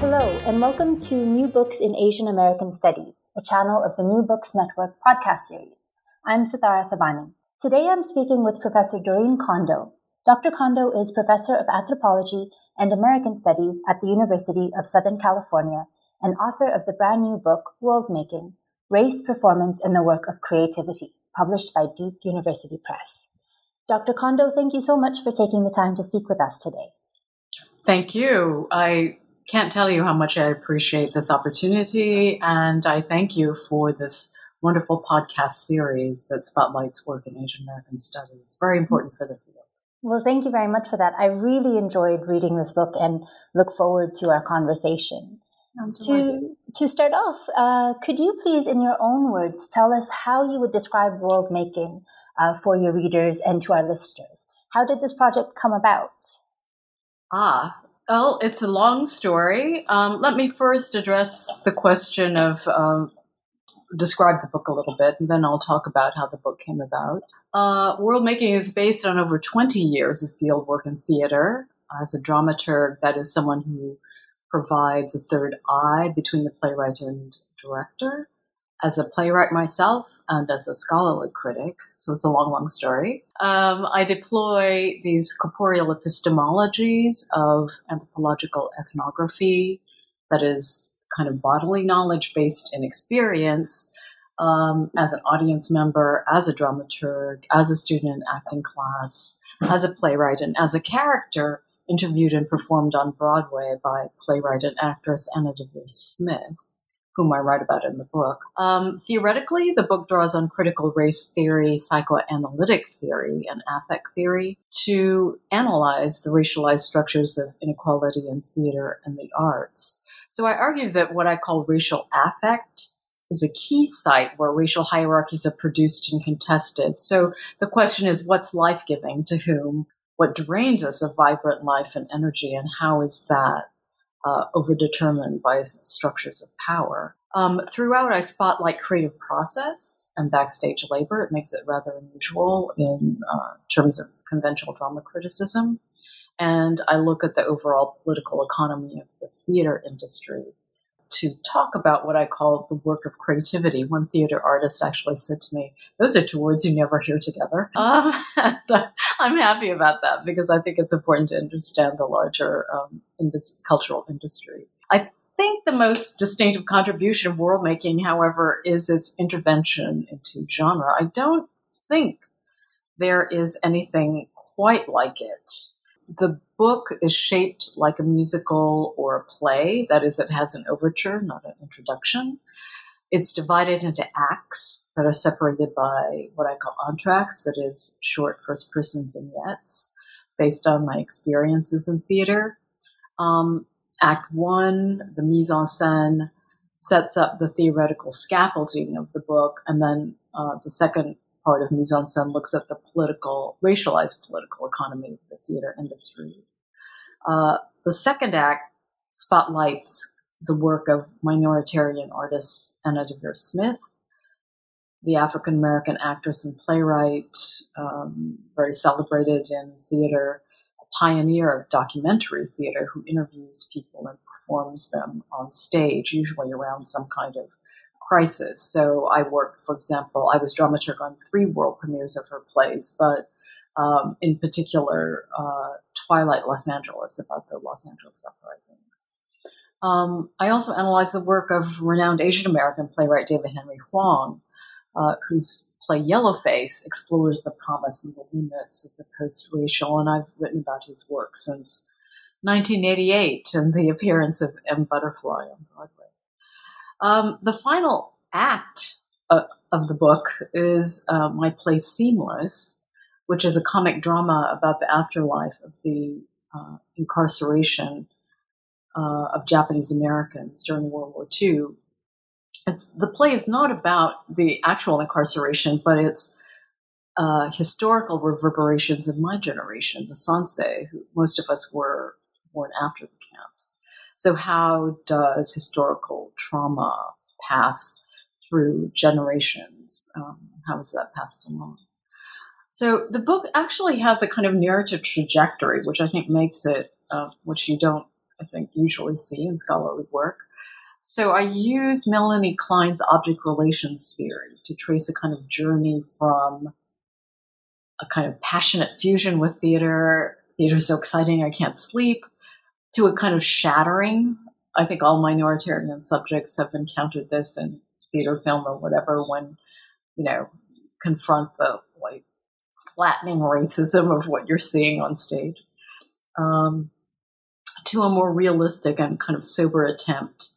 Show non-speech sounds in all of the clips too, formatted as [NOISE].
Hello, and welcome to New Books in Asian American Studies, a channel of the New Books Network podcast series. I'm Sitara Thabani. Today I'm speaking with Professor Dorinne Kondo. Dr. Kondo is Professor of Anthropology and American Studies at the University of Southern California and author of the brand new book, World Making Race, Performance, and the Work of Creativity, published by Duke University Press. Dr. Kondo, thank you so much for taking the time to speak with us today. Thank you. I can't tell you how much I appreciate this opportunity, and I thank you for this wonderful podcast series that spotlights work in Asian American studies. It's very important for the field. Well, thank you very much for that. I really enjoyed reading this book and look forward to our conversation. To, to start off, uh, could you please, in your own words, tell us how you would describe world making uh, for your readers and to our listeners? How did this project come about? Ah, well, it's a long story. Um, let me first address the question of um, describe the book a little bit, and then I'll talk about how the book came about. Uh, World Making is based on over 20 years of field work in theater. As a dramaturg, that is someone who provides a third eye between the playwright and director as a playwright myself and as a scholarly critic, so it's a long, long story, um, I deploy these corporeal epistemologies of anthropological ethnography, that is kind of bodily knowledge based in experience, um, as an audience member, as a dramaturg, as a student in acting class, as a playwright, and as a character interviewed and performed on Broadway by playwright and actress Anna Deavere Smith whom I write about in the book. Um, theoretically, the book draws on critical race theory, psychoanalytic theory, and affect theory to analyze the racialized structures of inequality in theater and the arts. So I argue that what I call racial affect is a key site where racial hierarchies are produced and contested. So the question is what's life giving to whom? What drains us of vibrant life and energy, and how is that uh, overdetermined by structures of power. Um, throughout, I spotlight creative process and backstage labor. It makes it rather unusual in uh, terms of conventional drama criticism. And I look at the overall political economy of the theater industry to talk about what I call the work of creativity. One theater artist actually said to me, Those are two words you never hear together. [LAUGHS] Uh, and, uh, I'm happy about that because I think it's important to understand the larger um, indus- cultural industry. I think the most distinctive contribution of world making, however, is its intervention into genre. I don't think there is anything quite like it the book is shaped like a musical or a play. That is, it has an overture, not an introduction. It's divided into acts that are separated by what I call entr'actes, that is, short first person vignettes based on my experiences in theater. Um, act one, the mise en scène, sets up the theoretical scaffolding of the book, and then uh, the second part of Mise en Scène looks at the political, racialized political economy of the theater industry. Uh, the second act spotlights the work of minoritarian artist Anna Deavere Smith, the African American actress and playwright, um, very celebrated in theater, a pioneer of documentary theater who interviews people and performs them on stage, usually around some kind of crisis. So I worked, for example, I was dramaturg on three world premieres of her plays, but um, in particular, uh, Twilight Los Angeles, about the Los Angeles uprisings. Um, I also analyzed the work of renowned Asian American playwright David Henry Hwang, uh, whose play Yellowface explores the promise and the limits of the post racial, and I've written about his work since 1988 and the appearance of M. Butterfly on Broadway. Um, the final act uh, of the book is uh, my play Seamless, which is a comic drama about the afterlife of the uh, incarceration uh, of Japanese Americans during World War II. It's, the play is not about the actual incarceration, but it's uh, historical reverberations of my generation, the Sansei, who most of us were born after the camps. So, how does historical trauma pass through generations? Um, how is that passed along? So, the book actually has a kind of narrative trajectory, which I think makes it, uh, which you don't, I think, usually see in scholarly work. So, I use Melanie Klein's object relations theory to trace a kind of journey from a kind of passionate fusion with theater. Theater is so exciting, I can't sleep, to a kind of shattering. I think all minoritarian subjects have encountered this in theater, film, or whatever when, you know, confront the like flattening racism of what you're seeing on stage. Um, to a more realistic and kind of sober attempt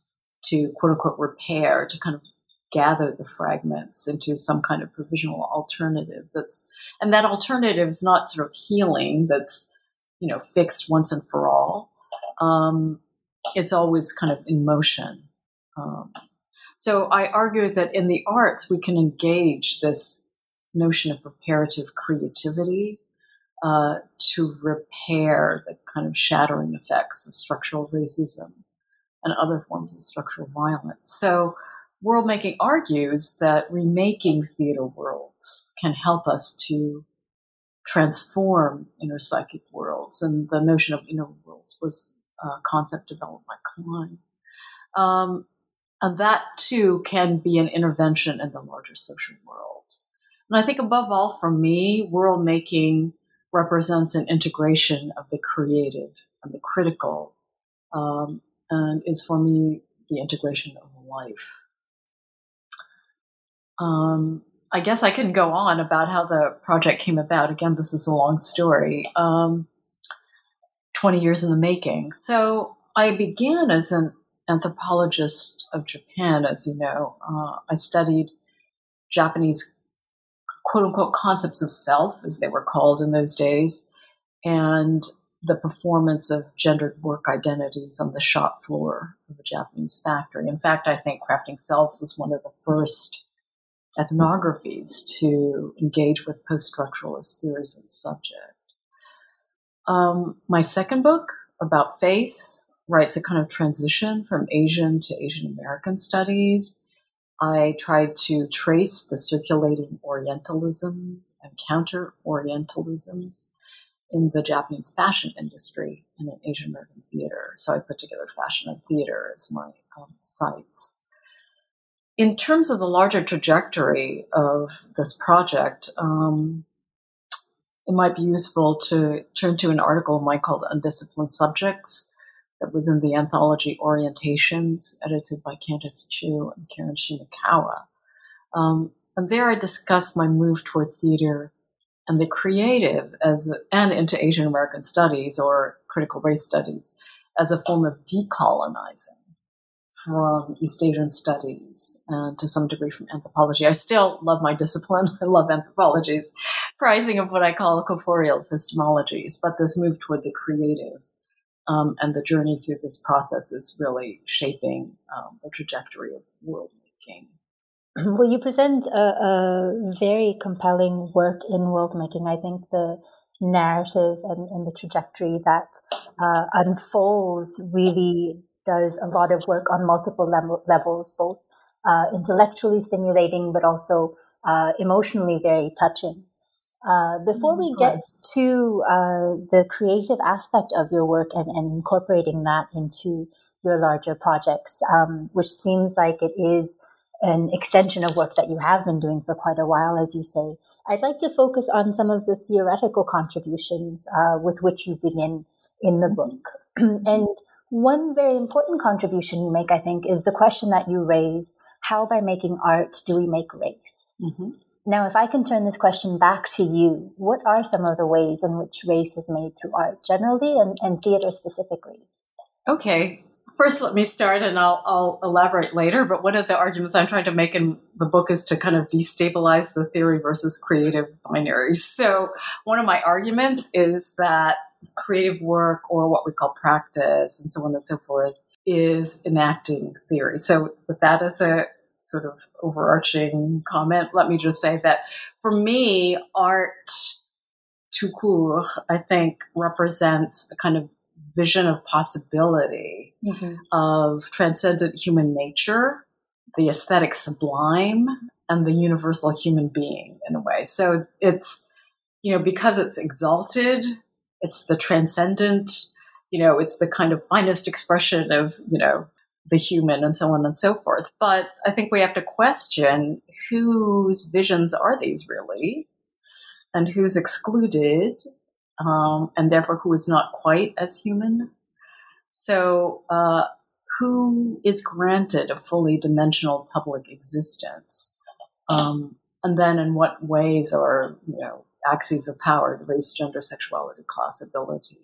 to quote unquote repair, to kind of gather the fragments into some kind of provisional alternative that's and that alternative is not sort of healing that's you know fixed once and for all um, it's always kind of in motion. Um, so I argue that in the arts, we can engage this notion of reparative creativity uh, to repair the kind of shattering effects of structural racism and other forms of structural violence. So world making argues that remaking theater worlds can help us to transform inner psychic worlds. And the notion of inner worlds was uh, concept developed by Klein. Um, and that too can be an intervention in the larger social world. And I think above all for me, world making represents an integration of the creative and the critical, um, and is for me the integration of life. Um, I guess I can go on about how the project came about. Again, this is a long story. Um, 20 years in the making. So I began as an anthropologist of Japan, as you know. Uh, I studied Japanese quote unquote concepts of self, as they were called in those days, and the performance of gendered work identities on the shop floor of a Japanese factory. In fact, I think Crafting Selves was one of the first ethnographies to engage with post structuralist theories of the subject. Um, my second book about face writes a kind of transition from Asian to Asian American studies. I tried to trace the circulating Orientalisms and counter Orientalisms in the Japanese fashion industry and in Asian American theater. So I put together fashion and theater as my um, sites. In terms of the larger trajectory of this project, um, it might be useful to turn to an article of mine called Undisciplined Subjects that was in the anthology Orientations, edited by Kandice Chuh and Karen Shimakawa. Um, and there I discussed my move toward theater and the creative as and into Asian American studies or critical race studies as a form of decolonizing from East Asian studies and to some degree from anthropology. I still love my discipline. [LAUGHS] I love anthropology's prizing of what I call corporeal epistemologies, but this move toward the creative um, and the journey through this process is really shaping um, the trajectory of world making. [CLEARS THROAT] Well, you present a, a very compelling work in world making. I think the narrative and, and the trajectory that uh, unfolds really does a lot of work on multiple level, levels, both uh, intellectually stimulating, but also uh, emotionally very touching. Uh, before we get to uh, the creative aspect of your work and, and, incorporating that into your larger projects, um, which seems like it is an extension of work that you have been doing for quite a while, as you say, I'd like to focus on some of the theoretical contributions uh, with which you begin in the book. [CLEARS THROAT] and One very important contribution you make, I think, is the question that you raise how by making art do we make race? Mm-hmm. Now, if I can turn this question back to you, what are some of the ways in which race is made through art generally and, and theater specifically? Okay. First, let me start and I'll, I'll elaborate later. But one of the arguments I'm trying to make in the book is to kind of destabilize the theory versus creative binaries. So, one of my arguments is that creative work or what we call practice and so on and so forth is enacting theory. So, with that as a sort of overarching comment, let me just say that for me, art tout court, I think, represents a kind of vision of possibility mm-hmm. of transcendent human nature, the aesthetic sublime, and the universal human being in a way. So it's, you know, because it's exalted, it's the transcendent, you know, it's the kind of finest expression of, you know, the human and so on and so forth. But I think we have to question whose visions are these really and who's excluded um, and therefore who is not quite as human. So, uh, who is granted a fully dimensional public existence? Um, and then in what ways are, you know, axes of power, race, gender, sexuality, class, ability,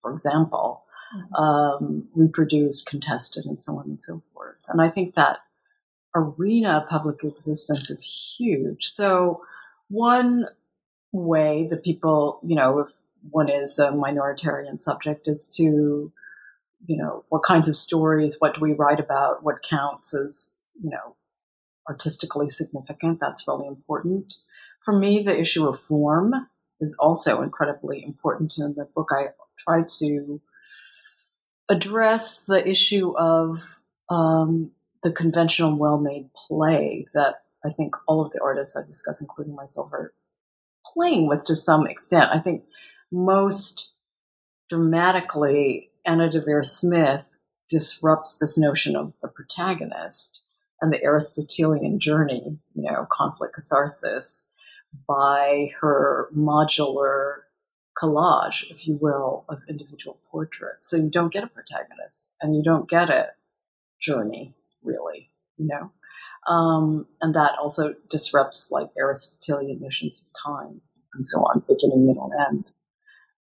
for example, mm-hmm. um, reproduced, contested, and so on and so forth. And I think that arena of public existence is huge. So one way that people, you know, if one is a minoritarian subject, is to, you know, what kinds of stories, what do we write about, what counts as, you know, artistically significant. That's really important. For me, the issue of form is also incredibly important. In the book, I try to address the issue of um, the conventional well-made play that I think all of the artists I discuss, including myself, are playing with to some extent. I think most dramatically, Anna Deavere Smith disrupts this notion of the protagonist and the Aristotelian journey, you know, conflict catharsis, by her modular collage, if you will, of individual portraits. So you don't get a protagonist and you don't get a journey, really, you know? Um, and that also disrupts like Aristotelian notions of time and so on, beginning, middle, end.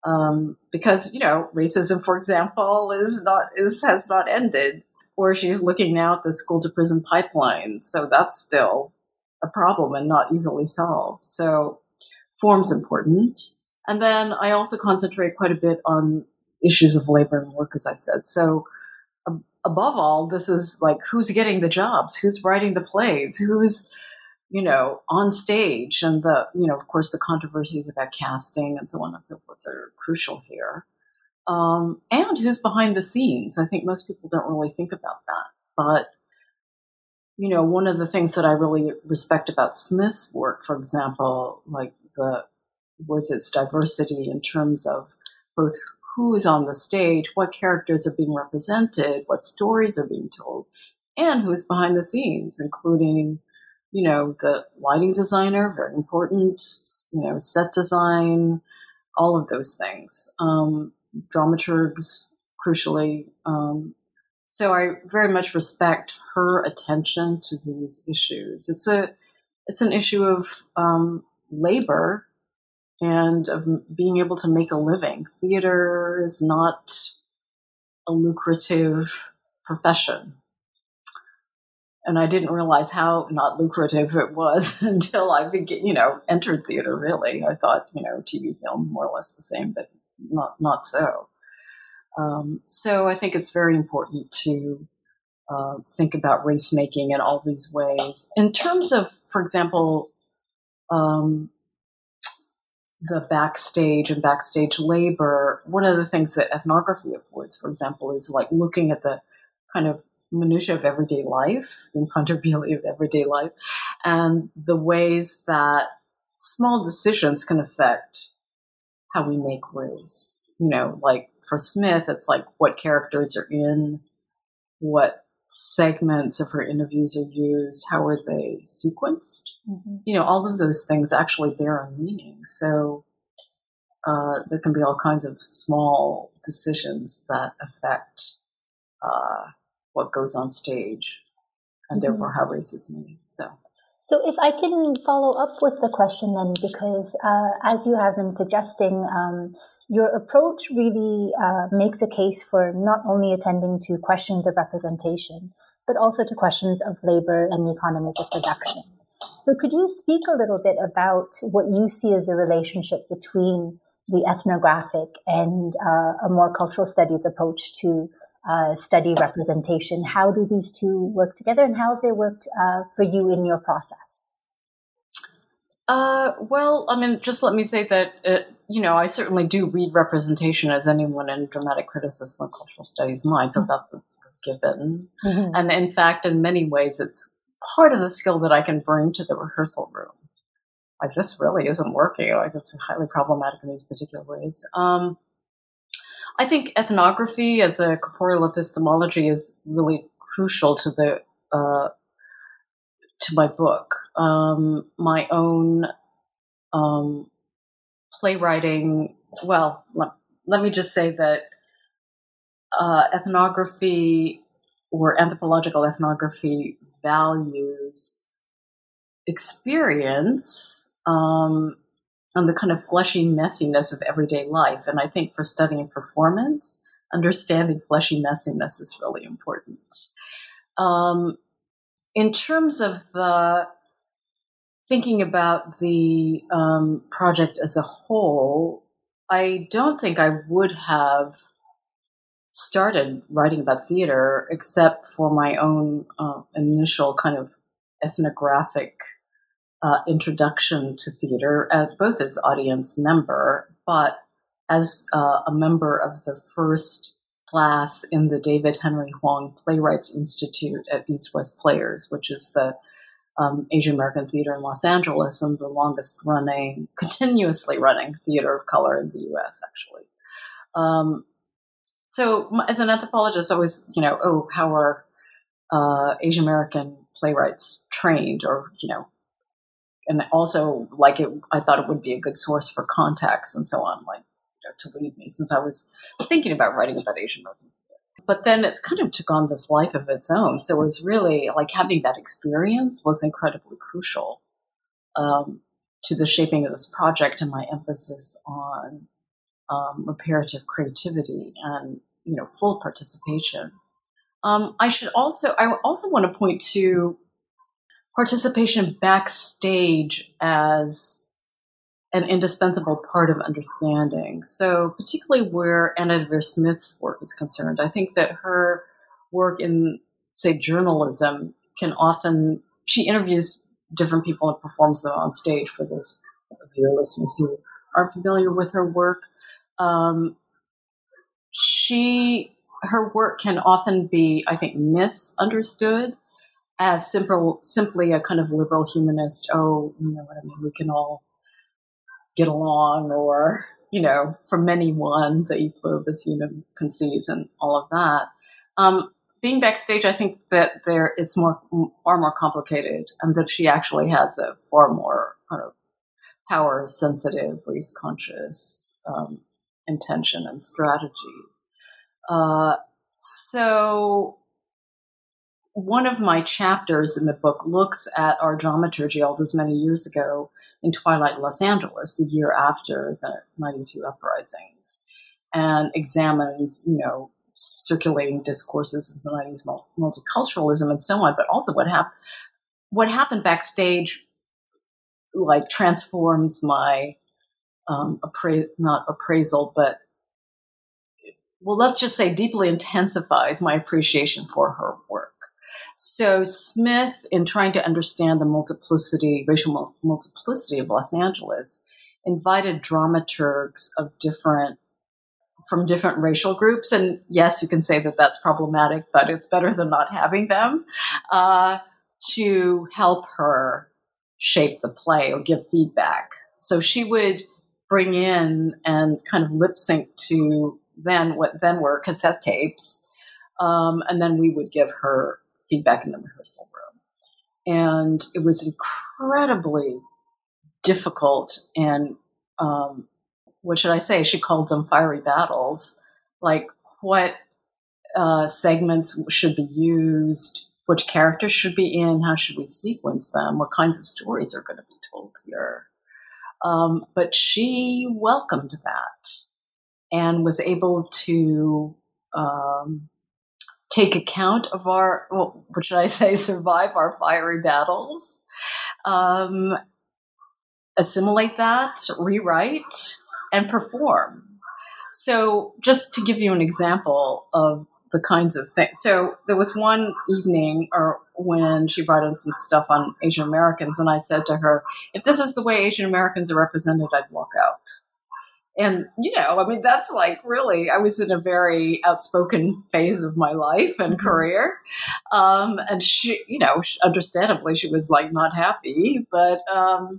Um, because you know, racism, for example, is not is has not ended. Or she's looking now at the school to prison pipeline, so that's still a problem and not easily solved. So, form's important. And then I also concentrate quite a bit on issues of labor and work, as I said. So, above all, this is like who's getting the jobs, who's writing the plays, who's you know on stage, and the you know of course the controversies about casting and so on and so forth are crucial here. Um, and who's behind the scenes. I think most people don't really think about that, but you know, one of the things that I really respect about Smith's work, for example, like the was its diversity in terms of both who is on the stage, what characters are being represented, what stories are being told, and who is behind the scenes, including, you know, the lighting designer, very important, you know, set design, all of those things. Um, dramaturgs, crucially. Um, so I very much respect her attention to these issues. It's a, it's an issue of um, labor and of being able to make a living. Theater is not a lucrative profession. And I didn't realize how not lucrative it was [LAUGHS] until I began, you know, entered theater really. I thought, you know, TV film more or less the same, but not not so. Um, so I think it's very important to uh, think about race making in all these ways. In terms of, for example, um, the backstage and backstage labor, one of the things that ethnography affords, for example, is like looking at the kind of minutia of everyday life, the imponderability of everyday life, and the ways that small decisions can affect how we make race. You know, like for Smith, it's like what characters are in, what segments of her interviews are used, how are they sequenced? Mm-hmm. You know, all of those things actually bear a meaning. So uh, there can be all kinds of small decisions that affect uh, what goes on stage and mm-hmm. therefore how race is made. So. So, if I can follow up with the question then, because uh, as you have been suggesting, um, your approach really uh, makes a case for not only attending to questions of representation, but also to questions of labor and the economies of production. So, could you speak a little bit about what you see as the relationship between the ethnographic and uh, a more cultural studies approach to uh, study representation? How do these two work together, and how have they worked uh, for you in your process? Uh, well, I mean, just let me say that it, you know I certainly do read representation as anyone in dramatic criticism or cultural studies might, so mm-hmm. that's a given. Mm-hmm. And in fact, in many ways, it's part of the skill that I can bring to the rehearsal room. Like this really isn't working. Like it's highly problematic in these particular ways. Um, I think ethnography as a corporeal epistemology is really crucial to the uh, to my book. Um, my own um, playwriting. Well, let, let, me just say that uh, ethnography or anthropological ethnography values experience um, and the kind of fleshy messiness of everyday life. And I think for studying performance, understanding fleshy messiness is really important. Um, in terms of the thinking about the um, project as a whole, I don't think I would have started writing about theater except for my own uh, initial kind of ethnographic uh, introduction to theater, uh, both as audience member, but as uh, a member of the first class in the David Henry Hwang Playwrights Institute at East West Players, which is the um, Asian American theater in Los Angeles and the longest running, continuously running theater of color in the U.S. Actually, um, so as an anthropologist, I was, you know, oh, how are uh, Asian American playwrights trained, or you know, and also like it, I thought it would be a good source for contacts and so on, like you know, to lead me since I was thinking about writing about Asian American But then it kind of took on this life of its own. So it was really like having that experience was incredibly crucial um, to the shaping of this project and my emphasis on um, reparative creativity and you know full participation. Um, I should also I also want to point to participation backstage as an indispensable part of understanding. So particularly where Anna Deavere Smith's work is concerned, I think that her work in say journalism can often she interviews different people and performs them on stage for those of your listeners who aren't familiar with her work um, she her work can often be, I think, misunderstood as simple, simply a kind of liberal humanist. Oh, you know what I mean? We can all get along, or you know, from many one, the pluribus unum conceives, and all of that. Um, being backstage, I think that there it's more far more complicated, and that she actually has a far more kind of power sensitive, race conscious um, intention and strategy. Uh, so, one of my chapters in the book looks at our dramaturgy all those many years ago in Twilight Los Angeles, the year after the 92 uprisings, and examines, you know, circulating discourses of the 90s multiculturalism and so on, but also what happened what happened backstage like transforms my um, appra- not appraisal, but well, let's just say deeply intensifies my appreciation for her. So Smith, in trying to understand the multiplicity, racial multiplicity of Los Angeles, invited dramaturgs of different from different racial groups. And yes, you can say that that's problematic, but it's better than not having them uh, to help her shape the play or give feedback. So she would bring in and kind of lip sync to then what then were cassette tapes. Um, and then we would give her feedback in the rehearsal room. And it was incredibly difficult and um, what should I say? She called them fiery battles. Like what uh, segments should be used, which characters should be in, how should we sequence them, what kinds of stories are going to be told here. Um, but she welcomed that and was able to um, take account of our, well, what should I say, [LAUGHS] survive our fiery battles, um, assimilate that, rewrite, and perform. So, just to give you an example of the kinds of things. So, there was one evening or when she brought in some stuff on Asian Americans, and I said to her, if this is the way Asian Americans are represented, I'd walk out. And, you know, I mean, that's like really, I was in a very outspoken phase of my life and mm-hmm. career. Um, and she, you know, understandably, she was like not happy, but, um,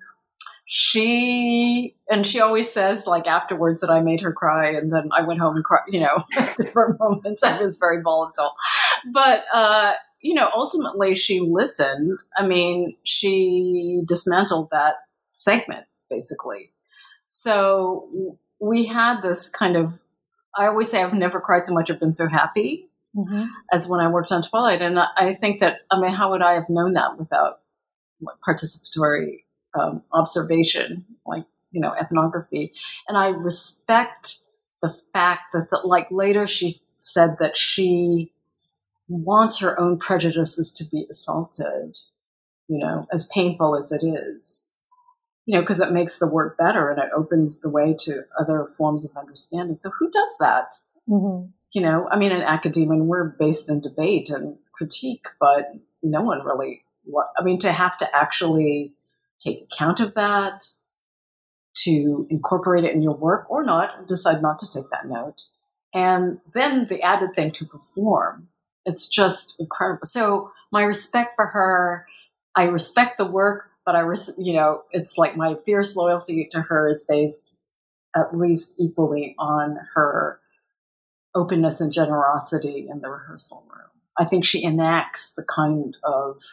she and she always says like afterwards that I made her cry and then I went home and cried, you know, [LAUGHS] different moments. I was very volatile. But uh, you know, ultimately she listened. I mean, she dismantled that segment basically. So we had this kind of I always say I've never cried so much or been so happy mm-hmm. as when I worked on Twilight. And I think that I mean, how would I have known that without participatory um, observation, like you know ethnography, and I respect the fact that the, like later she said that she wants her own prejudices to be assaulted, you know, as painful as it is, you know, because it makes the work better and it opens the way to other forms of understanding. So who does that? Mm-hmm. You know, I mean, in academia, we're based in debate and critique, but no one really. I mean, to have to actually take account of that, to incorporate it in your work or not, decide not to take that note. And then the added thing to perform. It's just incredible. So my respect for her, I respect the work, but I, res- you know, it's like my fierce loyalty to her is based at least equally on her openness and generosity in the rehearsal room. I think she enacts the kind of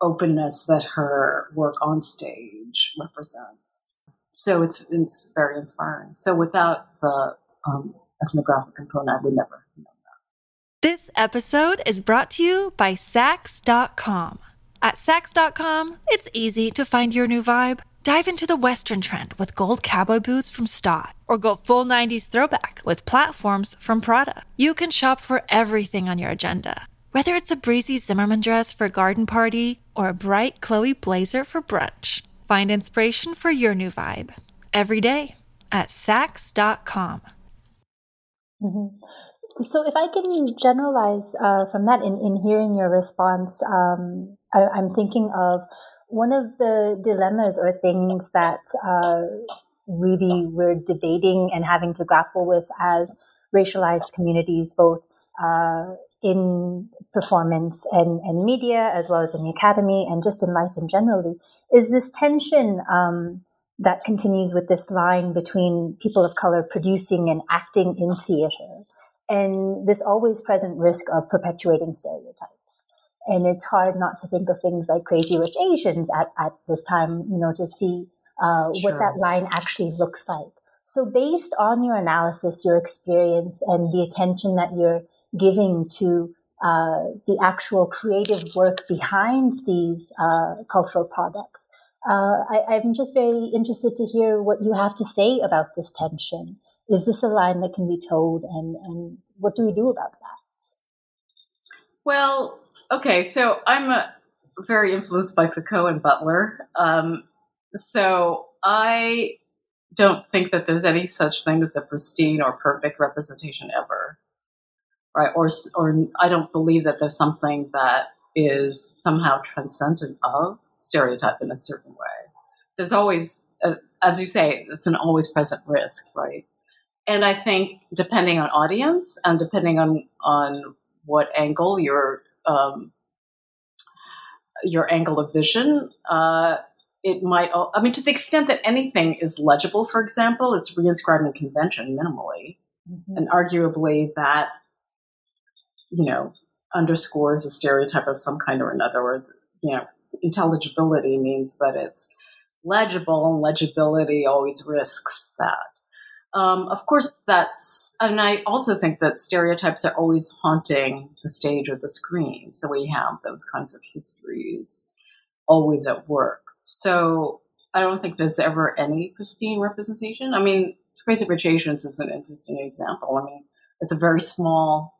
openness that her work on stage represents. So it's it's very inspiring. So without the um, ethnographic component, I would never know that. This episode is brought to you by Saks.com. At Saks.com, it's easy to find your new vibe. Dive into the Western trend with gold cowboy boots from Staud, or go full 90s throwback with platforms from Prada. You can shop for everything on your agenda whether it's a breezy Zimmermann dress for a garden party or a bright Chloe blazer for brunch, find inspiration for your new vibe every day at Saks.com. Mm-hmm. So, if I can generalize uh, from that in, in hearing your response, um, I, am thinking of one of the dilemmas or things that uh, really we're debating and having to grapple with as racialized communities, both uh, in performance and, and media, as well as in the academy and just in life in generally, is this tension um, that continues with this line between people of color producing and acting in theater, and this always present risk of perpetuating stereotypes. And it's hard not to think of things like Crazy Rich Asians at, at this time, you know, to see uh, sure. what that line actually looks like. So, based on your analysis, your experience, and the attention that you're giving to uh, the actual creative work behind these uh, cultural products. Uh, I, am just very interested to hear what you have to say about this tension. Is this a line that can be told, and, and what do we do about that? Well, okay, so I'm a, very influenced by Foucault and Butler. Um, so I don't think that there's any such thing as a pristine or perfect representation ever right? Or, or I don't believe that there's something that is somehow transcendent of stereotype in a certain way. There's always, uh, as you say, it's an always present risk, right? And I think depending on audience and depending on on what angle your um, your angle of vision, uh, it might. I mean, to the extent that anything is legible, for example, it's reinscribing convention minimally, mm-hmm. and arguably that you know, underscores a stereotype of some kind or another, or, you know, intelligibility means that it's legible, and legibility always risks that. Um, of course, that's, and I also think that stereotypes are always haunting the stage or the screen. So we have those kinds of histories always at work. So I don't think there's ever any pristine representation. I mean, Crazy Rich Asians is an interesting example. I mean, it's a very small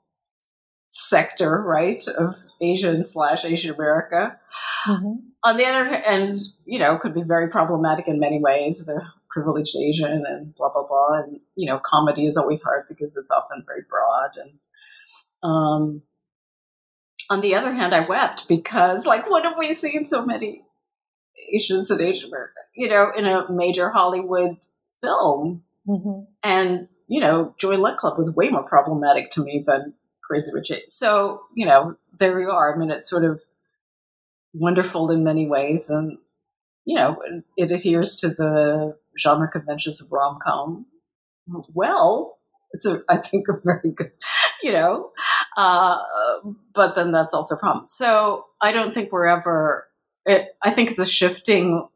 sector, right, of Asian slash Asian America. Mm-hmm. On the other hand, you know, could be very problematic in many ways. The privileged Asian and blah blah blah, and you know, comedy is always hard because it's often very broad. And um, on the other hand, I wept because, like, what have we seen so many Asians in Asian America, you know, in a major Hollywood film? Mm-hmm. And you know, Joy Luck Club was way more problematic to me than Crazy Rich Asians. So, you know, there you are. I mean, it's sort of wonderful in many ways. And, you know, it adheres to the genre conventions of rom com well. It's a, I think, a very good, [LAUGHS] you know, uh, but then that's also a problem. So I don't think we're ever, it, I think it's a shifting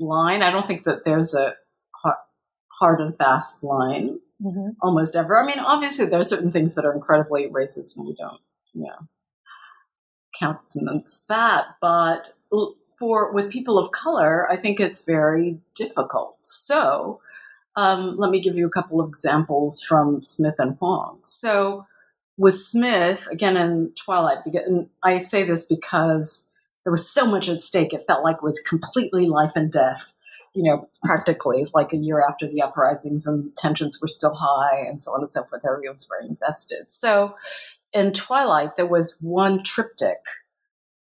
line. I don't think that there's a hard and fast line mm-hmm. almost ever. I mean, obviously, there are certain things that are incredibly racist, and we don't, you know, countenance that. But for with people of color, I think it's very difficult. So, um, let me give you a couple of examples from Smith and Hwang. So, with Smith, again in Twilight, and I say this because there was so much at stake. It felt like it was completely life and death you know, practically like a year after the uprisings and tensions were still high and so on and so forth. Everyone was very invested. So in Twilight, there was one triptych,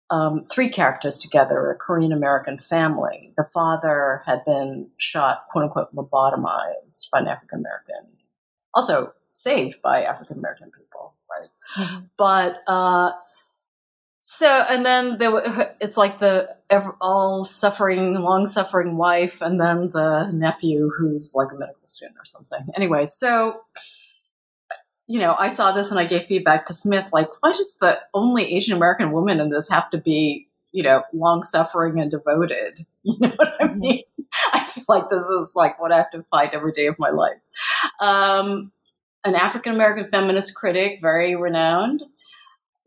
um, three characters together, a Korean American family. The father had been shot, quote unquote, lobotomized by an African American, also saved by African American people, right? Mm-hmm. But uh, so, and then there, it's like the all suffering, long suffering wife, and then the nephew who's like a medical student or something. Anyway, so, you know, I saw this and I gave feedback to Smith, like, why does the only Asian American woman in this have to be, you know, long suffering and devoted? [LAUGHS] You know what I mm-hmm. mean? I feel like this is like what I have to fight every day of my life. Um, an African American feminist critic, very renowned,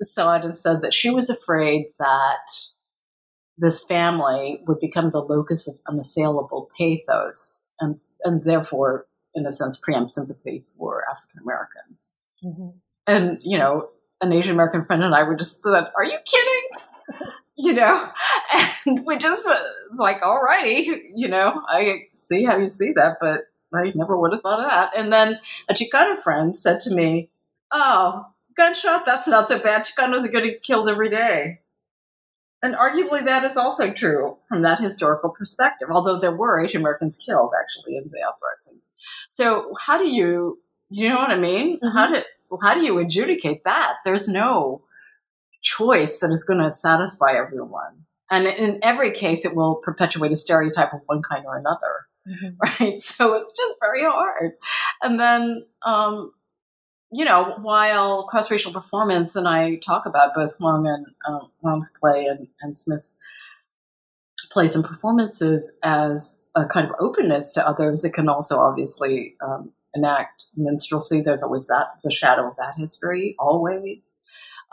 saw it and said that she was afraid that this family would become the locus of unassailable pathos and, and therefore, in a sense, preempt sympathy for African Americans. Mm-hmm. And, you know, an Asian American friend and I were just thought, are you kidding? [LAUGHS] you know, [LAUGHS] and we just, it's like, all righty, you know, I see how you see that, but I never would have thought of that. And then a Chicana friend said to me, oh, gunshot, that's not so bad. Chicanos are getting killed every day. And arguably that is also true from that historical perspective, although there were Asian Americans killed actually in the uprisings. So how do you, do you know what I mean? Mm-hmm. How do, how do you adjudicate that? There's no choice that is going to satisfy everyone. And in every case, it will perpetuate a stereotype of one kind or another. Mm-hmm. [LAUGHS] Right. So it's just very hard. And then, um, you know, while cross racial performance, and I talk about both Hwang and um, Hwang's play and, and Smith's plays and performances as a kind of openness to others, it can also obviously um, enact minstrelsy. There's always that, the shadow of that history, always.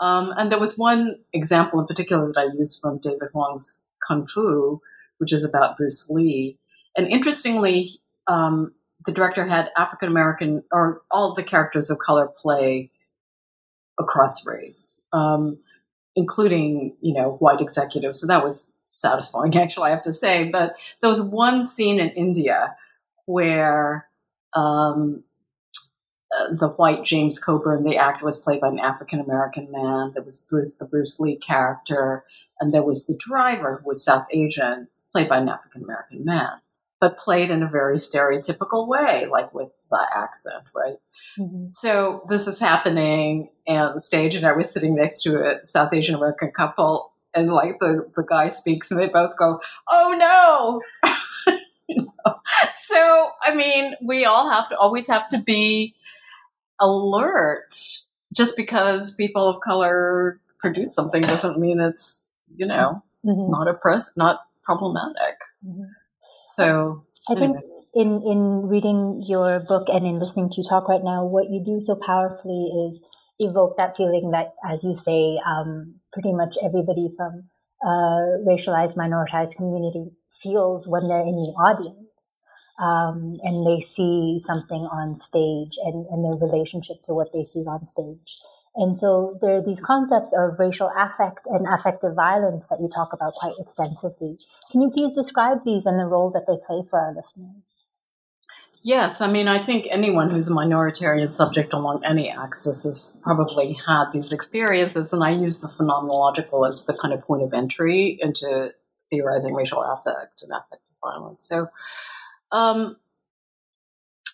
Um, and there was one example in particular that I used from David Hwang's Kung Fu, which is about Bruce Lee. And interestingly, um, the director had African American or all the characters of color play across race, um, including you know white executives. So that was satisfying, [LAUGHS] actually, I have to say. But there was one scene in India where um, uh, the white James Coburn, the actor, was played by an African American man. There was Bruce, the Bruce Lee character, and there was the driver who was South Asian, played by an African American man but played in a very stereotypical way, like with the accent, right? Mm-hmm. So this is happening on the stage, and I was sitting next to a South Asian American couple, and like the, the guy speaks, and they both go, "Oh no!" [LAUGHS] you know? So I mean, we all have to always have to be alert. Just because people of color produce something doesn't mean it's you know mm-hmm. not oppressed, not problematic. Mm-hmm. So I think in in reading your book and in listening to you talk right now, what you do so powerfully is evoke that feeling that, as you say, um, pretty much everybody from a racialized, minoritized community feels when they're in the audience um, and they see something on stage and, and their relationship to what they see on stage. And so there are these concepts of racial affect and affective violence that you talk about quite extensively. Can you please describe these and the role that they play for our listeners? Yes, I mean, I think anyone who's a minoritarian subject along any axis has probably had these experiences, and I use the phenomenological as the kind of point of entry into theorizing racial affect and affective violence. So, um,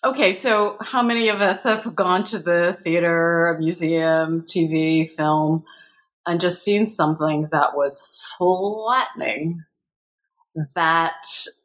okay, so how many of us have gone to the theater, museum, TV, film, and just seen something that was flattening that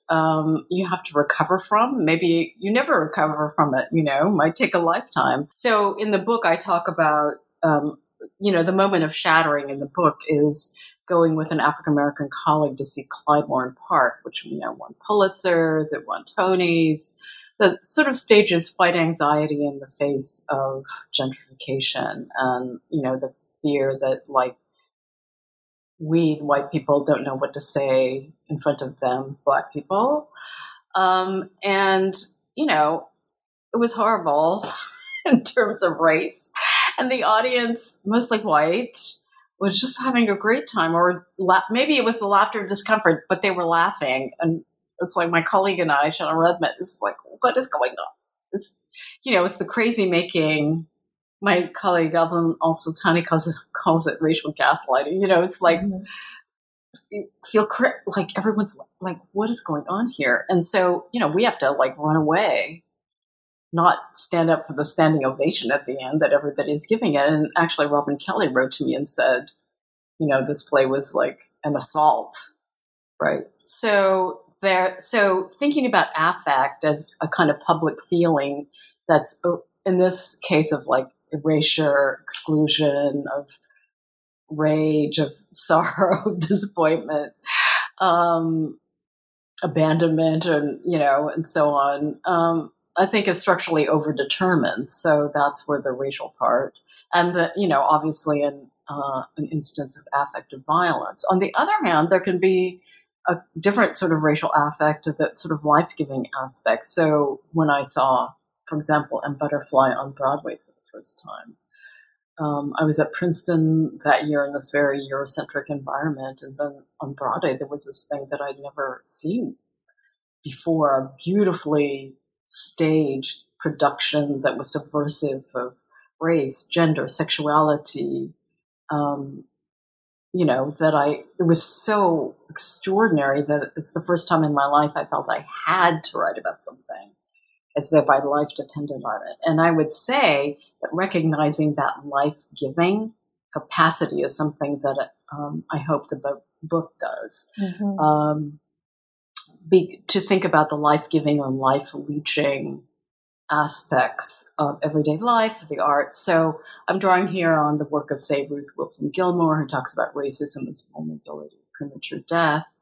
um, you have to recover from. Maybe you never recover from it, you know, might take a lifetime. So in the book, I talk about, um, you know, the moment of shattering in the book is going with an African American colleague to see Clybourne Park, which, you know, won Pulitzers, it won Tonys. The sort of stages white anxiety in the face of gentrification and, you know, the fear that like we white people don't know what to say in front of them black people. Um, and you know it was horrible [LAUGHS] in terms of race. And the audience mostly white was just having a great time or la- maybe it was the laughter of discomfort but they were laughing and it's like my colleague and i Shana Redmond is like what is going on it's you know it's the crazy making my colleague Alvin Alsultany calls it, calls it racial gaslighting. You know, it's like mm-hmm. you feel like everyone's like, what is going on here? And so, you know, we have to like run away, not stand up for the standing ovation at the end that everybody's giving it. And actually, Robin Kelley wrote to me and said, you know, this play was like an assault, right? So there, so thinking about affect as a kind of public feeling that's oh, in this case of like erasure, exclusion, of rage, of [LAUGHS] sorrow, disappointment, um, abandonment, and you know, and so on. Um, I think is structurally overdetermined. So that's where the racial part, and the you know, obviously, in uh, an instance of affective violence. On the other hand, there can be a different sort of racial affect, that sort of life giving aspect. So when I saw, for example, M. Butterfly on Broadway for the first time. Um, I was at Princeton that year in this very Eurocentric environment, and then on Broadway there was this thing that I'd never seen before, a beautifully staged production that was subversive of race, gender, sexuality. Um, you know that I it was so extraordinary that it's the first time in my life I felt I had to write about something as though my life depended on it. And I would say that recognizing that life giving capacity is something that um, I hope that the book does. Mm-hmm. Um, be, to think about the life giving and life leeching aspects of everyday life, the arts. So I'm drawing here on the work of, say, Ruth Wilson Gilmore, who talks about racism as vulnerability, premature death.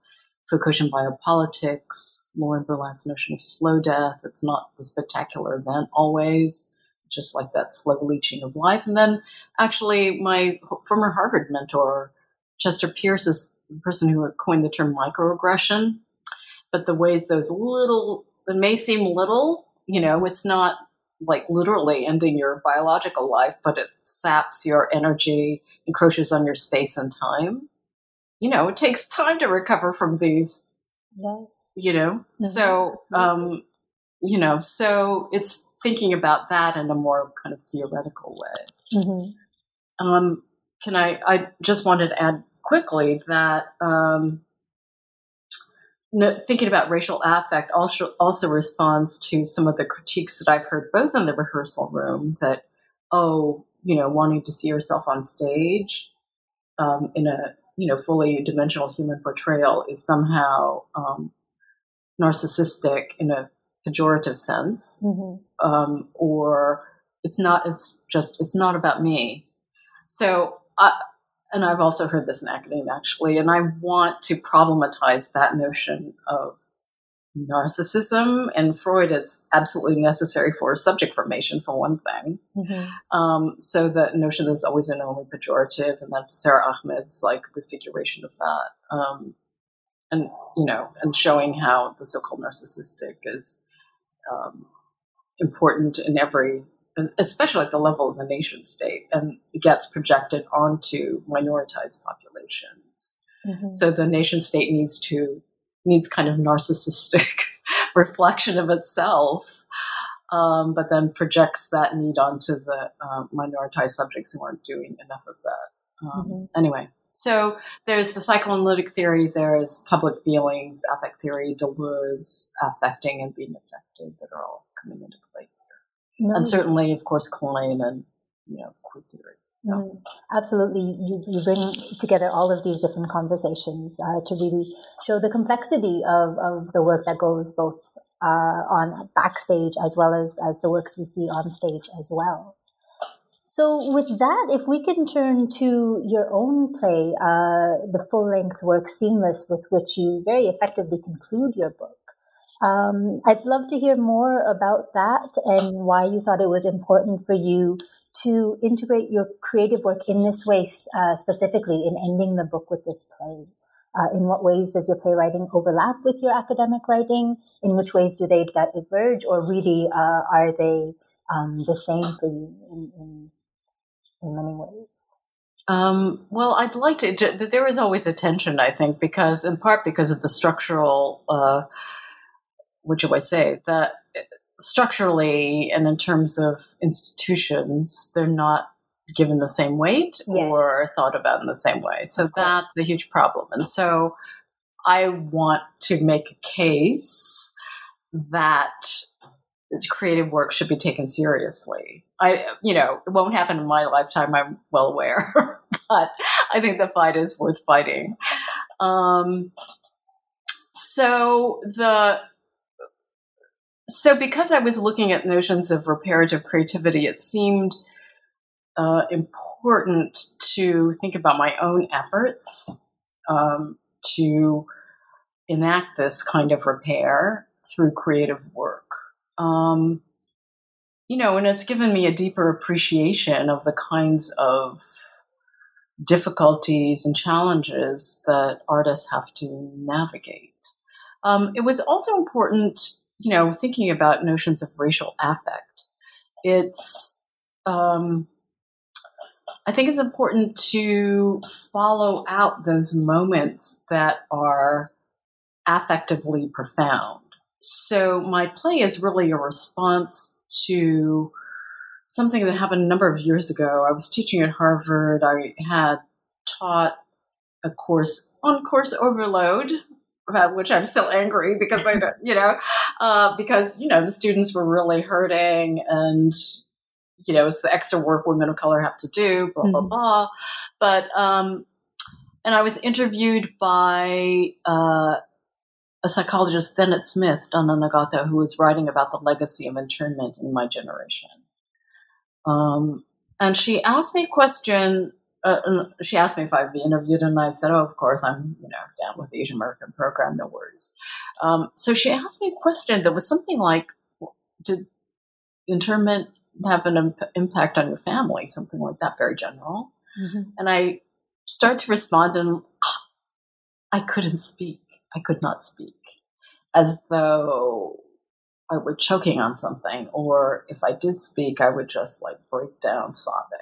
Foucaultian biopolitics, Lauren Berlant's notion of slow death. It's not the spectacular event always, just like that slow leaching of life. And then actually, my former Harvard mentor, Chester Pierce, is the person who coined the term microaggression. But the ways those little, it may seem little, you know, it's not like literally ending your biological life, but it saps your energy, encroaches on your space and time you know, it takes time to recover from these. Yes. You know, mm-hmm. so, um, you know, so it's thinking about that in a more kind of theoretical way. Mm-hmm. Um, can I, I just wanted to add quickly that, um, thinking about racial affect also also responds to some of the critiques that I've heard both in the rehearsal room that oh you know wanting to see yourself on stage um, in a you know, fully dimensional human portrayal is somehow um, narcissistic in a pejorative sense, mm-hmm. um, or it's not. It's just. It's not about me. So, I, and I've also heard this in academia actually, and I want to problematize that notion of narcissism. And Freud, it's absolutely necessary for subject formation, for one thing. Mm-hmm. Um, so the notion is always an only pejorative, and then Sara Ahmed's like refiguration of that. Um, and, you know, and showing how the so called narcissistic is um, important in every especially at the level of the nation state, and gets projected onto minoritized populations. Mm-hmm. So the nation state needs to needs kind of narcissistic [LAUGHS] reflection of itself, um, but then projects that need onto the uh, minoritized subjects who aren't doing enough of that. Um, mm-hmm. Anyway, so there's the psychoanalytic theory, there's public feelings, affect theory, Deleuze, affecting and being affected that are all coming into play. No. And certainly, of course, Klein and you know queer theory. So. Mm, absolutely, you, you bring together all of these different conversations uh, to really show the complexity of, of the work that goes both uh, on backstage as well as, as the works we see on stage as well. So, with that, if we can turn to your own play, uh, the full length work Seamless, with which you very effectively conclude your book. Um, I'd love to hear more about that and why you thought it was important for you to integrate your creative work in this way, uh, specifically in ending the book with this play. Uh, in what ways does your playwriting overlap with your academic writing? In which ways do they diverge, or really uh, are they um, the same for you in, in, in many ways? Um, well, I'd like to. There is always a tension, I think, because in part because of the structural. Uh, what do I say? That structurally and in terms of institutions, they're not given the same weight yes. or thought about in the same way. So that's a huge problem. And so I want to make a case that creative work should be taken seriously. I, you know, it won't happen in my lifetime. I'm well aware, [LAUGHS] but I think the fight is worth fighting. Um, so the so because I was looking at notions of reparative creativity, it seemed uh, important to think about my own efforts um, to enact this kind of repair through creative work. Um, you know, and it's given me a deeper appreciation of the kinds of difficulties and challenges that artists have to navigate. Um, it was also important you know, thinking about notions of racial affect, it's, um, I think it's important to follow out those moments that are affectively profound. So my play is really a response to something that happened a number of years ago. I was teaching at Harvard. I had taught a course on course overload about which I'm still angry because I don't, you know, uh, because, you know, the students were really hurting and, you know, it's the extra work women of color have to do, blah, blah, mm-hmm. blah. But, um, and I was interviewed by, uh, a psychologist then at Smith, Donna Nagata, who was writing about the legacy of internment in my generation. Um, and she asked me a question uh, she asked me if I'd be interviewed, and I said, "Oh, of course, I'm you know down with the Asian American program, no worries." Um, so she asked me a question that was something like, "Did internment have an imp- impact on your family?" Something like that, very general. Mm-hmm. And I started to respond, and I couldn't speak. I could not speak, as though I were choking on something, or if I did speak, I would just like break down sobbing.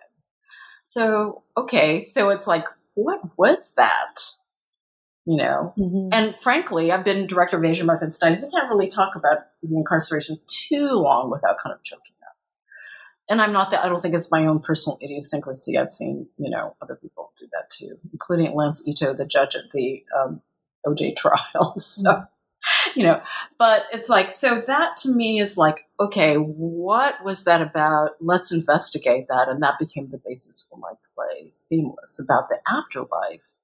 So, okay, so it's like, what was that? You know, mm-hmm. and frankly, I've been director of Asian American Studies. I can't really talk about the incarceration too long without kind of choking up. And I'm not that, I don't think it's my own personal idiosyncrasy. I've seen, you know, other people do that too, including Lance Ito, the judge at the um, OJ trial. [LAUGHS] So, mm-hmm. [LAUGHS] you know, but it's like, so that to me is like, okay, what was that about? Let's investigate that. And that became the basis for my play, Seamless, about the afterlife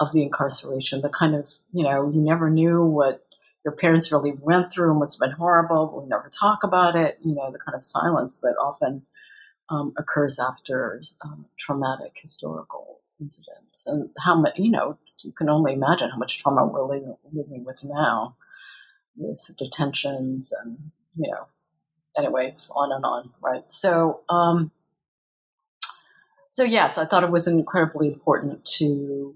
of the incarceration, the kind of, you know, you never knew what your parents really went through and must have been horrible. We never talk about it, you know, the kind of silence that often um, occurs after um, traumatic historical incidents and how much, you know, you can only imagine how much trauma we're living, living with now. with detentions and, you know, anyways, on and on, right? So, um, so yes, I thought it was incredibly important to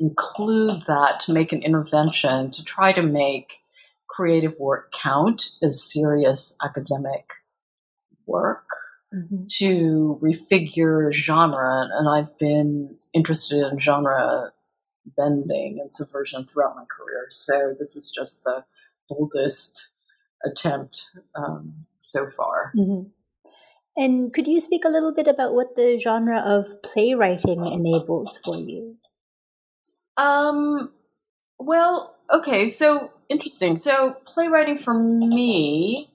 include that to make an intervention to try to make creative work count as serious academic work mm-hmm. to refigure genre and i've been interested in genre bending and subversion throughout my career so this is just the boldest attempt um, so far mm-hmm. and could you speak a little bit about what the genre of playwriting enables for you um, well, okay, so interesting. So playwriting for me,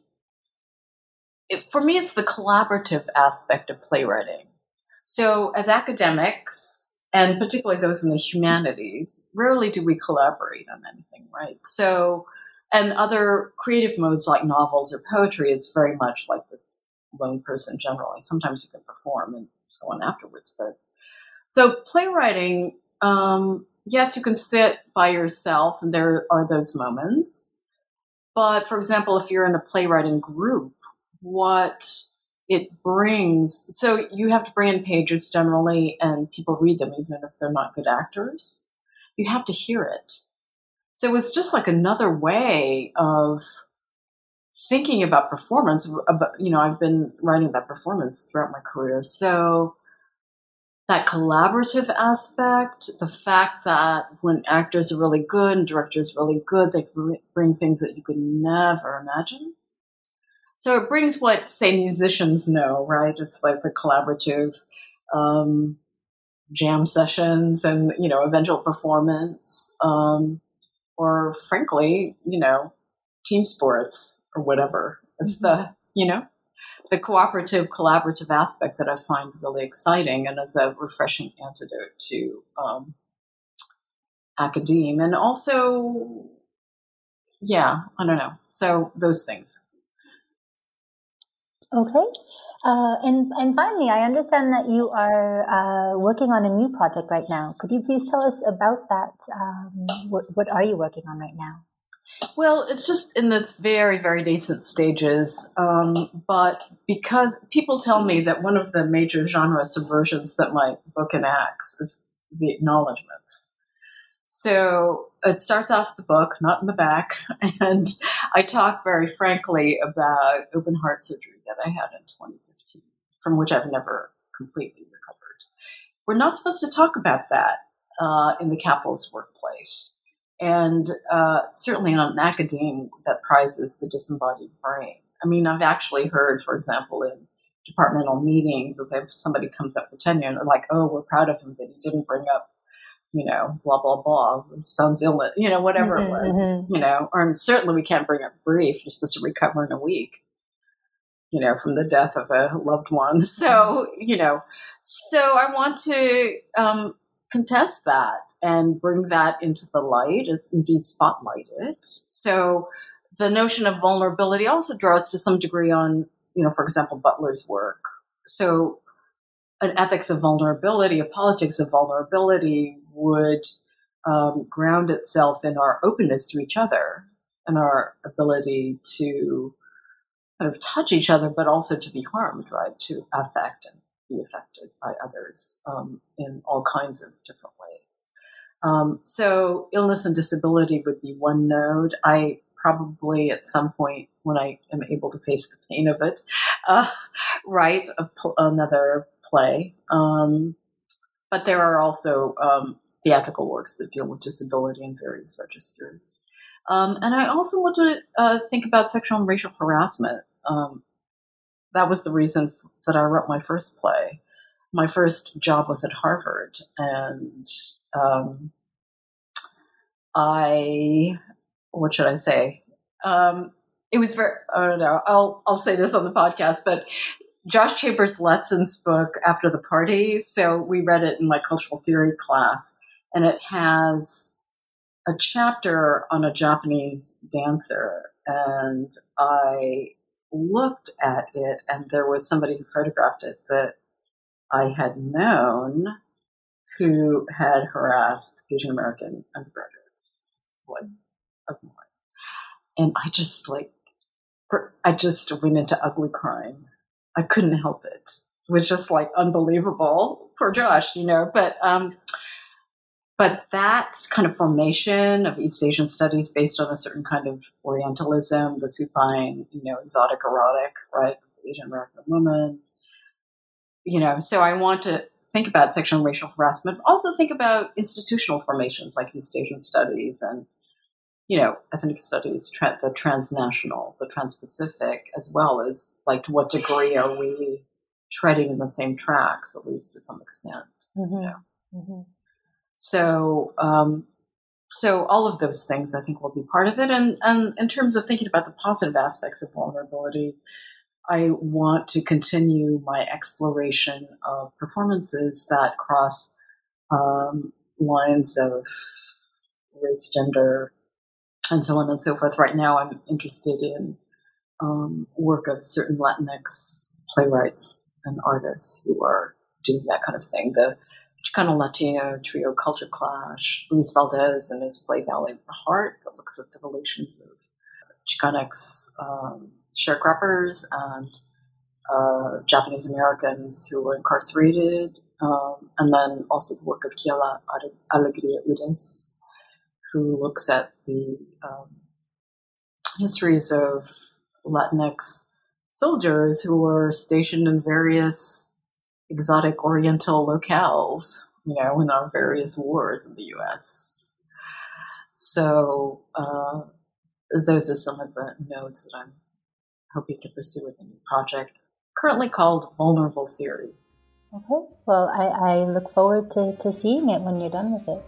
it, for me, it's the collaborative aspect of playwriting. So as academics, and particularly those in the humanities, rarely do we collaborate on anything, right? So, and other creative modes like novels or poetry, it's very much like the lone person generally. Sometimes you can perform and so on afterwards, but so playwriting um, yes, you can sit by yourself, and there are those moments. But for example, if you're in a playwriting group, what it brings, so you have to bring in pages generally, and people read them even if they're not good actors. You have to hear it. So it's just like another way of thinking about performance. Uh, about, you know, I've been writing about performance throughout my career. So that collaborative aspect, the fact that when actors are really good and directors are really good, they bring things that you could never imagine. So it brings what, say, musicians know, right? It's like the collaborative um, jam sessions and, you know, eventual performance, um, or frankly, you know, team sports or whatever. It's mm-hmm. the, you know, the cooperative, collaborative aspect that I find really exciting and as a refreshing antidote to um, academe. And also, yeah, I don't know. So those things. Okay. Uh, and, and finally, I understand that you are uh, working on a new project right now. Could you please tell us about that? Um, what, what are you working on right now? Well, it's just in its very, very decent stages. Um, but because people tell me that one of the major genre subversions that my book enacts is the acknowledgments. So it starts off the book, not in the back, [LAUGHS] and I talk very frankly about open heart surgery that I had in 2015, from which I've never completely recovered. We're not supposed to talk about that uh, in the capitalist workplace and uh, certainly not an academe that prizes the disembodied brain. I mean, I've actually heard, for example, in departmental meetings, as if somebody comes up for tenure and they're like, "Oh, we're proud of him that he didn't bring up, you know, blah blah blah, son's illness, you know, whatever mm-hmm, it was, mm-hmm. you know." Or certainly we can't bring up grief; you're supposed to recover in a week, you know, from the death of a loved one. [LAUGHS] So, you know, so I want to um, contest that and bring that into the light, indeed spotlight it. So the notion of vulnerability also draws to some degree on, you know, for example, Butler's work. So an ethics of vulnerability, a politics of vulnerability would um, ground itself in our openness to each other and our ability to of touch each other, but also to be harmed, right? To affect and be affected by others um, in all kinds of different ways. Um, so illness and disability would be one node. I probably at some point when I am able to face the pain of it, uh, [LAUGHS] write pl- another play. Um, but there are also um, theatrical works that deal with disability in various registers. Um, and I also want to uh, think about sexual and racial harassment. Um, that was the reason f- that I wrote my first play. My first job was at Harvard, and um, I, what should I say? Um, it was very, I don't know, I'll, I'll say this on the podcast, but Josh Chambers Letson's book, After the Party. So we read it in my cultural theory class, and it has a chapter on a Japanese dancer. And I looked at it, and there was somebody who photographed it that I had known who had harassed Asian American undergraduates, of mine. and I just like, I just went into ugly crying. I couldn't help it. It was just like unbelievable. Poor Josh, you know, but, um, but that kind of formation of East Asian studies based on a certain kind of Orientalism, the supine, you know, exotic erotic, right? Asian American woman, you know, so I want to think about sexual and racial harassment, but also think about institutional formations like East Asian studies and, you know, ethnic studies, tra- the transnational, the transpacific, as well as like to what degree are we treading in the same tracks, at least to some extent. Mm-hmm. You know? mm-hmm. So, um, so all of those things I think will be part of it. And, and in terms of thinking about the positive aspects of vulnerability, I want to continue my exploration of performances that cross um, lines of race, gender, and so on and so forth. Right now, I'm interested in um, work of certain Latinx playwrights and artists who are doing that kind of thing. The Chicano Latino trio Culture Clash, Luis Valdez and his play Valley of the Heart that looks at the relations of Chicanx um, sharecroppers and uh, Japanese Americans who were incarcerated, um, and then also the work of Quiara Alegría Hudes, who looks at the um, histories of Latinx soldiers who were stationed in various exotic Oriental locales, you know, in our various wars in the U.S. So uh, those are some of the nodes that I'm hoping to pursue with a new project currently called Vulnerable Theory. Okay, well, I, I look forward to, to seeing it when you're done with it.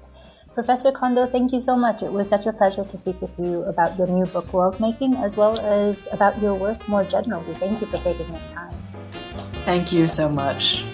Professor Kondo, thank you so much. It was such a pleasure to speak with you about your new book, World Making, as well as about your work more generally. Thank you for taking this time. Thank you so much.